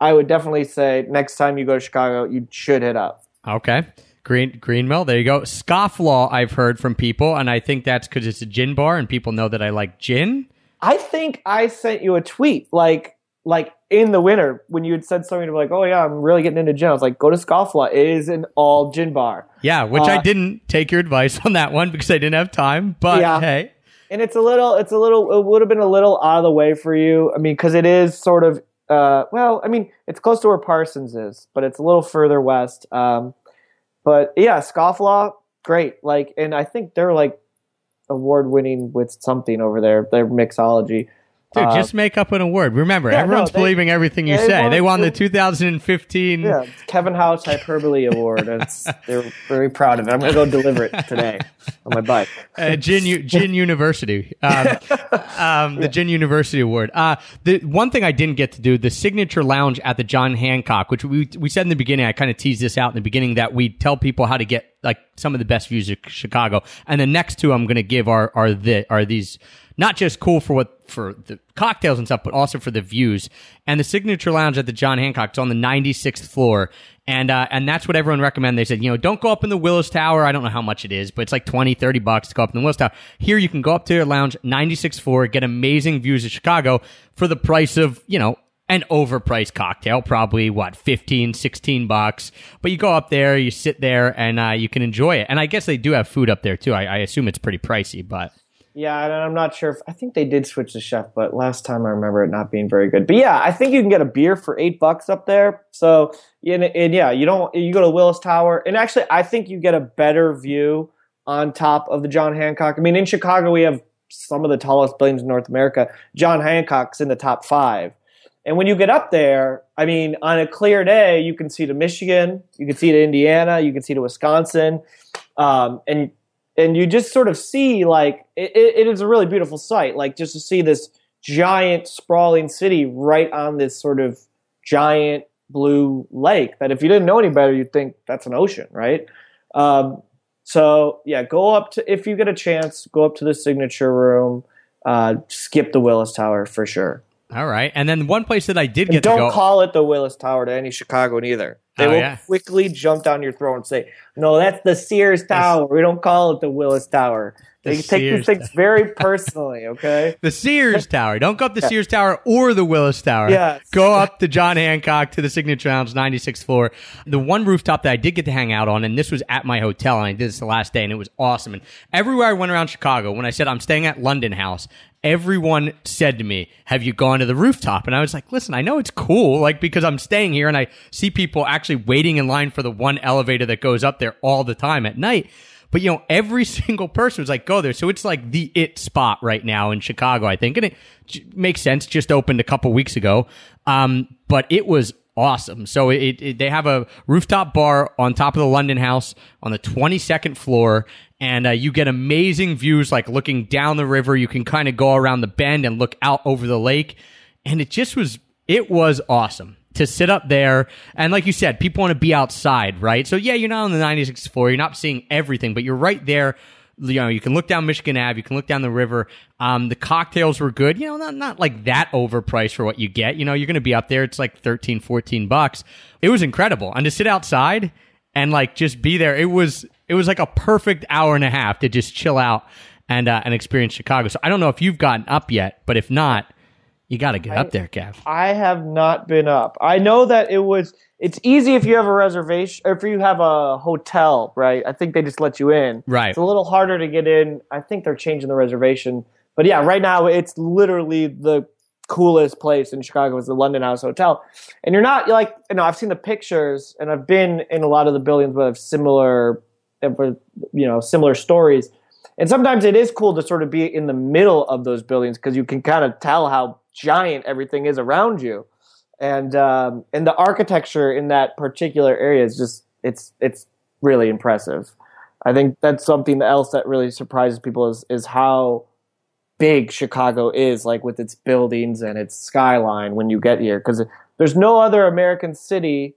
I would definitely say next time you go to Chicago, you should hit up. Okay. Green Green Mill, there you go. Scofflaw, I've heard from people, and I think that's because it's a gin bar and people know that I like gin. I think I sent you a tweet like like in the winter when you had said something like, "Oh yeah, I'm really getting into gin." I was like, "Go to Scofflaw. It is an all gin bar." Yeah, which I Uh, didn't take your advice on that one because I didn't have time. But Yeah. hey, and it's a little it's a little it would have been a little out of the way for you i mean because it is sort of uh well i mean it's close to where parsons is but it's a little further west um but yeah scofflaw great like and i think they're like award winning with something over there their mixology dude, Uh, just make up an award. Remember, yeah, no, everyone's they- believing everything you they say. won- they won the 2015. yeah kevin house hyperbole award it's, they're very proud of it i'm gonna go deliver it today on my bike uh, Gin U- Gin University, um, um, the Gin University Award. Uh, the one thing I didn't get to do, the signature lounge at the John Hancock, which we we said in the beginning. I kind of teased this out in the beginning that we tell people how to get like some of the best views of Chicago, and the next two I'm going to give are are the are these not just cool for what for the cocktails and stuff, but also for the views. And the signature lounge at the John Hancock is on the 96th floor, and uh, and that's what everyone recommended. They said, you know, don't go up in the Willis Tower. I don't know how much it is, but it's like 20, 30 bucks to go up in the Willis Tower. Here, you can go up to their lounge, 96th floor, get amazing views of Chicago for the price of you know an overpriced cocktail, probably what, 15, 16 bucks. But you go up there, you sit there, and uh, you can enjoy it. And I guess they do have food up there too. I, I assume it's pretty pricey, but Yeah, and I'm not sure if I think they did switch the chef, but last time I remember it not being very good. But yeah, I think you can get a beer for eight bucks up there. So and, and yeah, you don't you go to Willis Tower, and actually I think you get a better view on top of the John Hancock. I mean, in Chicago we have some of the tallest buildings in North America. John Hancock's in the top five. And when you get up there, I mean, on a clear day, you can see to Michigan, you can see to Indiana, you can see to Wisconsin, um, and and you just sort of see like it, it is a really beautiful sight. Like just to see this giant sprawling city right on this sort of giant blue lake that if you didn't know any better, you'd think that's an ocean, right? Um, so yeah, go up to if you get a chance, go up to the signature room. Uh, skip the Willis Tower for sure. All right, and then one place that I did get don't to go. call it the Willis Tower to any Chicagoan either. They Oh, will yeah. quickly jump down your throat and say, "No, that's the Sears Tower. We don't call it the Willis Tower." The They take Sears these things very personally. Okay. The Sears Tower. Don't go up the Sears Tower or the Willis Tower. Yes. Go up the John Hancock to the Signature Lounge, 96th floor. The one rooftop that I did get to hang out on, and this was at my hotel, and I did this the last day, and it was awesome. And everywhere I went around Chicago, when I said I'm staying at London House, everyone said to me, Have you gone to the rooftop? And I was like, Listen, I know it's cool, like, because I'm staying here and I see people actually waiting in line for the one elevator that goes up there all the time at night. But you know, every single person was like, "Go there." So it's like the it spot right now in Chicago, I think, and it j- makes sense. Just opened a couple weeks ago, um, but it was awesome. So it, it they have a rooftop bar on top of the London House on the twenty second floor, and uh, you get amazing views, like looking down the river. You can kind of go around the bend and look out over the lake, and it just was it was awesome to sit up there. And like you said people want to be outside right? So yeah you're not on the 96th floor. You're not seeing everything but you're right there. You know you can look down michigan ave. You can look down the river. Um, the cocktails were good. You know not, not like that overpriced for what you get. You know you're gonna be up there. It's like 13 14 bucks. It was incredible. And to sit outside and like just be there it was it was like a perfect hour and a half to just chill out and uh, and experience chicago so i don't know if you've gotten up yet but if not you got to get up there Kev. I have not been up. I know that it was. It's easy if you have a reservation or if you have a hotel, right? I think they just let you in. Right. It's a little harder to get in. I think they're changing the reservation, but yeah, right now it's literally the coolest place in Chicago is the London House Hotel, and you're not you're like you know I've seen the pictures and I've been in a lot of the buildings that have similar, you know, similar stories. And sometimes it is cool to sort of be in the middle of those buildings because you can kind of tell how giant everything is around you, and um, and the architecture in that particular area is just it's it's really impressive. I think that's something else that really surprises people is is how big Chicago is, like with its buildings and its skyline when you get here, because there's no other American city,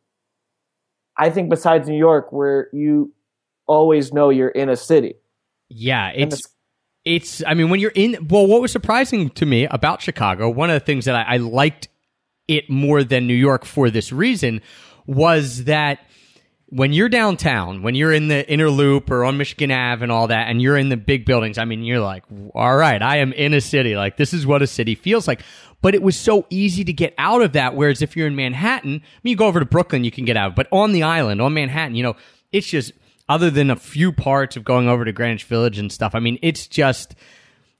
I think, besides New York, where you always know you're in a city. Yeah, it's it's. I mean, when you're in, well, what was surprising to me about Chicago, one of the things that I, I liked it more than New York for this reason was that when you're downtown, when you're in the inner loop or on Michigan Ave and all that, and you're in the big buildings, I mean, you're like, all right, I am in a city. Like, this is what a city feels like. But it was so easy to get out of that. Whereas if you're in Manhattan, I mean, you go over to Brooklyn, you can get out. But on the island, on Manhattan, you know, it's just, other than a few parts of going over to Greenwich Village and stuff, I mean, it's just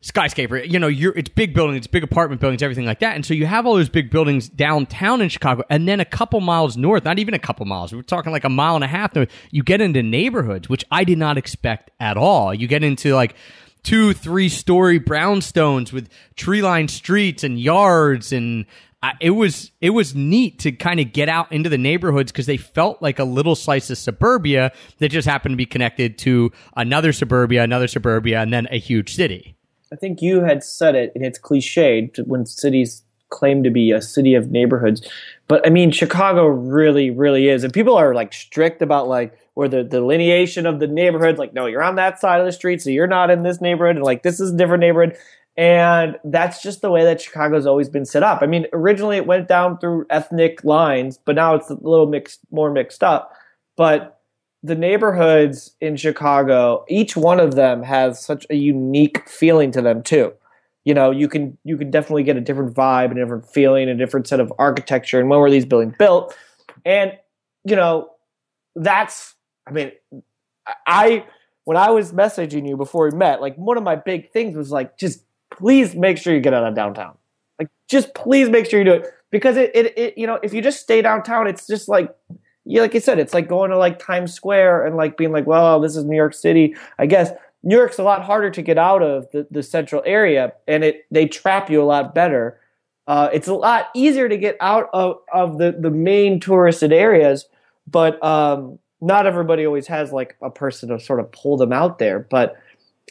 skyscraper. You know, you're it's big buildings, it's big apartment buildings, everything like that. And so you have all those big buildings downtown in Chicago, and then a couple miles north, not even a couple miles, we're talking like a mile and a half north, you get into neighborhoods, which I did not expect at all. You get into like two, three story brownstones with tree lined streets and yards and I, it was it was neat to kind of get out into the neighborhoods because they felt like a little slice of suburbia that just happened to be connected to another suburbia, another suburbia, and then a huge city. I think you had said it, and it's cliched when cities claim to be a city of neighborhoods. But I mean, Chicago really, really is. And people are like strict about like where the delineation of the neighborhoods, like, no, you're on that side of the street, so you're not in this neighborhood, and like this is a different neighborhood. And that's just the way that Chicago's always been set up. I mean, originally it went down through ethnic lines, but now it's a little mixed, more mixed up. But the neighborhoods in Chicago, each one of them has such a unique feeling to them too. You know, you can you can definitely get a different vibe, a different feeling, a different set of architecture, and when were these buildings built? And you know, that's I mean, I when I was messaging you before we met, like one of my big things was like, just please make sure you get out of downtown. Like, just please make sure you do it because it, it, it you know, if you just stay downtown, it's just like, yeah, like I said, it's like going to like Times Square and like being like, well, this is New York City. I guess New York's a lot harder to get out of the, the central area, and it they trap you a lot better. Uh, it's a lot easier to get out of, of the, the main touristed areas, but um, not everybody always has like a person to sort of pull them out there. But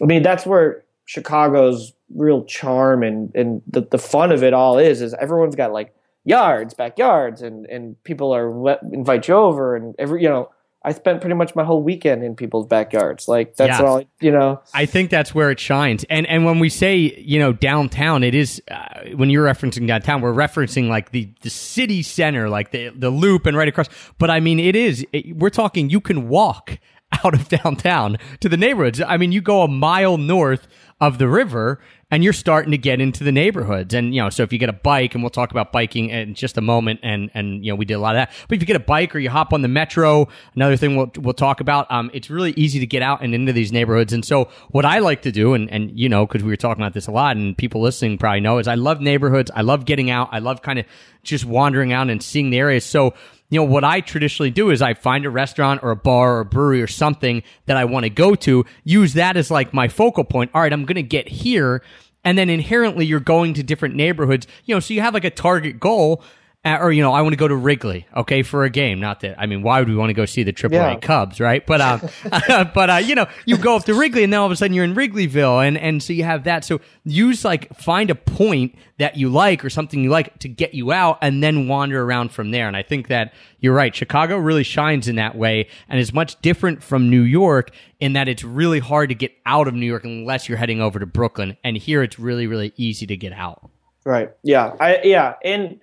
I mean, that's where Chicago's real charm and, and the, the fun of it all is, is everyone's got like yards, backyards, and, and people are let, invite you over and every, you know, I spent pretty much my whole weekend in people's backyards. Like that's Yeah. all, you know. I think that's where it shines. And and when we say you know downtown, it is uh, when you're referencing downtown, we're referencing like the the city center, like the the loop and right across. But I mean, it is. It, we're talking. You can walk out of downtown to the neighborhoods. I mean, you go a mile north of the river. And you're starting to get into the neighborhoods, and you know, so if you get a bike, and we'll talk about biking in just a moment, and and you know, we did a lot of that. But if you get a bike or you hop on the metro, another thing we'll we'll talk about, um, it's really easy to get out and into these neighborhoods. And so, what I like to do, and and you know, because we were talking about this a lot, and people listening probably know, is I love neighborhoods. I love getting out. I love kind of just wandering out and seeing the areas. So you know, what I traditionally do is I find a restaurant or a bar or a brewery or something that I want to go to, use that as like my focal point. All right, I'm going to get here. And then inherently you're going to different neighborhoods, you know, so you have like a target goal. Uh, or you know, I want to go to Wrigley, okay, for a game. Not that I mean, why would we want to go see the AAA Yeah. Cubs, right? But um, but uh, you know, you go up to Wrigley, and then all of a sudden you're in Wrigleyville, and and so you have that. So use like find a point that you like or something you like to get you out, and then wander around from there. And I think that you're right. Chicago really shines in that way, and is much different from New York in that it's really hard to get out of New York unless you're heading over to Brooklyn. And here it's really really easy to get out. Right. Yeah. I yeah, and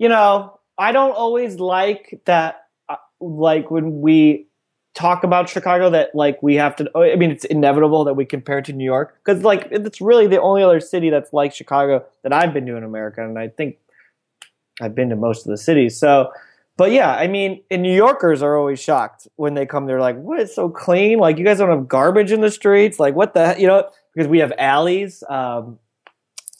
you know, I don't always like that. Uh, like when we talk about Chicago, that like we have to. I mean, it's inevitable that we compare to New York because like it's really the only other city that's like Chicago that I've been to in America, and I think I've been to most of the cities. So. But yeah, I mean, and New Yorkers are always shocked when they come. They're like, "What is so clean! Like you guys don't have garbage in the streets. Like what the? You know, because we have alleys. Um,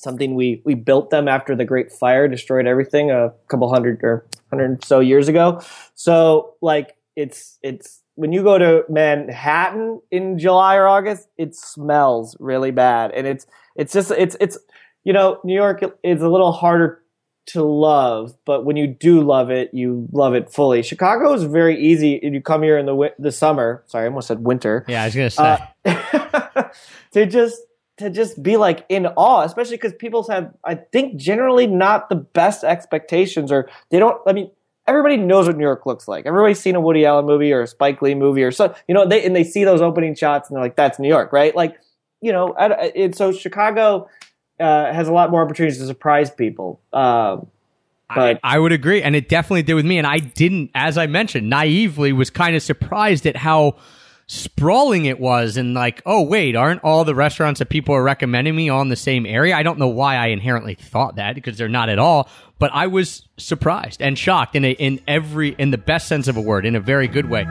something we we built them after the Great Fire destroyed everything a couple hundred or hundred so years ago. So like it's it's when you go to Manhattan in July or August, it smells really bad, and it's it's just it's it's you know New York is a little harder to love, but when you do love it, you love it fully. Chicago is very easy. If you come here in the the summer, sorry, I almost said winter Yeah, I was gonna say. uh, to just to just be like in awe, especially because people have, I think, generally not the best expectations, or they don't. I mean, everybody knows what New York looks like. Everybody's seen a Woody Allen movie or a Spike Lee movie or so, you know, they and they see those opening shots and they're like, "That's New York," right? Like, you know, I, I- and so Chicago uh, has a lot more opportunities to surprise people. Um, but I would agree, and it definitely did with me. And I didn't, as I mentioned, naively was kind of surprised at how sprawling it was, and like, oh wait, aren't all the restaurants that people are recommending me in the same area? I don't know why I inherently thought that because they're not at all. But I was surprised and shocked in a, in every in the best sense of a word, in a very good way.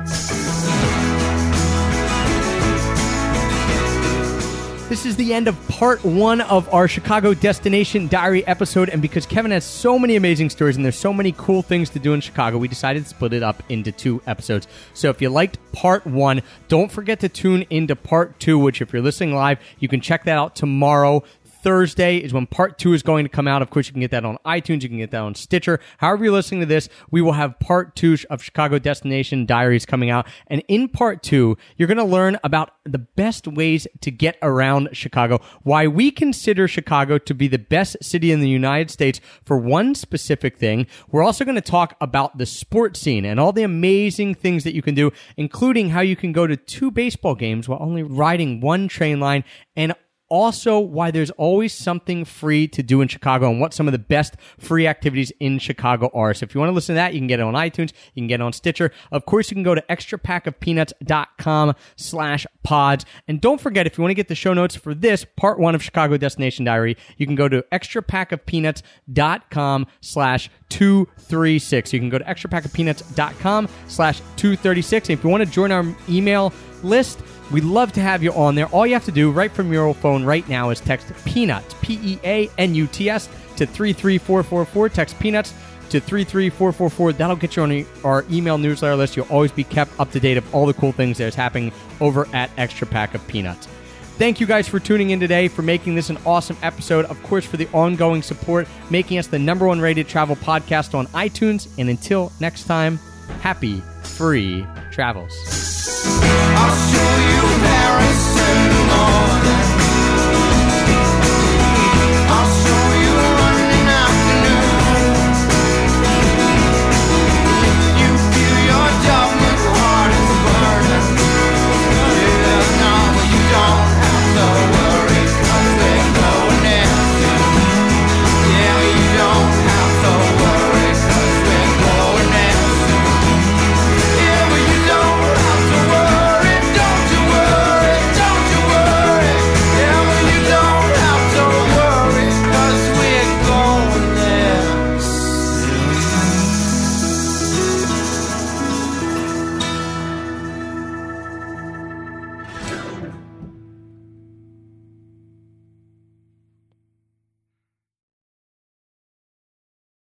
This is the end of part one of our Chicago Destination Diary episode. And because Kevin has so many amazing stories and there's so many cool things to do in Chicago, we decided to split it up into two episodes. So if you liked part one, don't forget to tune into part two, which if you're listening live, you can check that out tomorrow. Thursday is when part two is going to come out. Of course, you can get that on iTunes. You can get that on Stitcher. However, you're listening to this, we will have part two of Chicago Destination Diaries coming out. And in part two, you're going to learn about the best ways to get around Chicago, why we consider Chicago to be the best city in the United States for one specific thing. We're also going to talk about the sports scene and all the amazing things that you can do, including how you can go to two baseball games while only riding one train line and also why there's always something free to do in Chicago and what some of the best free activities in Chicago are. So if you want to listen to that, you can get it on iTunes, you can get it on Stitcher. Of course, you can go to extrapackofpeanuts.com slash pods. And don't forget, if you want to get the show notes for this part one of Chicago Destination Diary, you can go to extrapackofpeanuts.com slash 236. You can go to extrapackofpeanuts.com slash 236. And if you want to join our email list, We'd love to have you on there. All you have to do right from your phone right now is text Peanuts, P E A N U T S, to 33444. Text Peanuts to 33444. That'll get you on our email newsletter list. You'll always be kept up to date of all the cool things that's happening over at Extra Pack of Peanuts. Thank you guys for tuning in today, for making this an awesome episode. Of course, for the ongoing support, making us the number one rated travel podcast on iTunes. And until next time, happy free travels. Paris in the.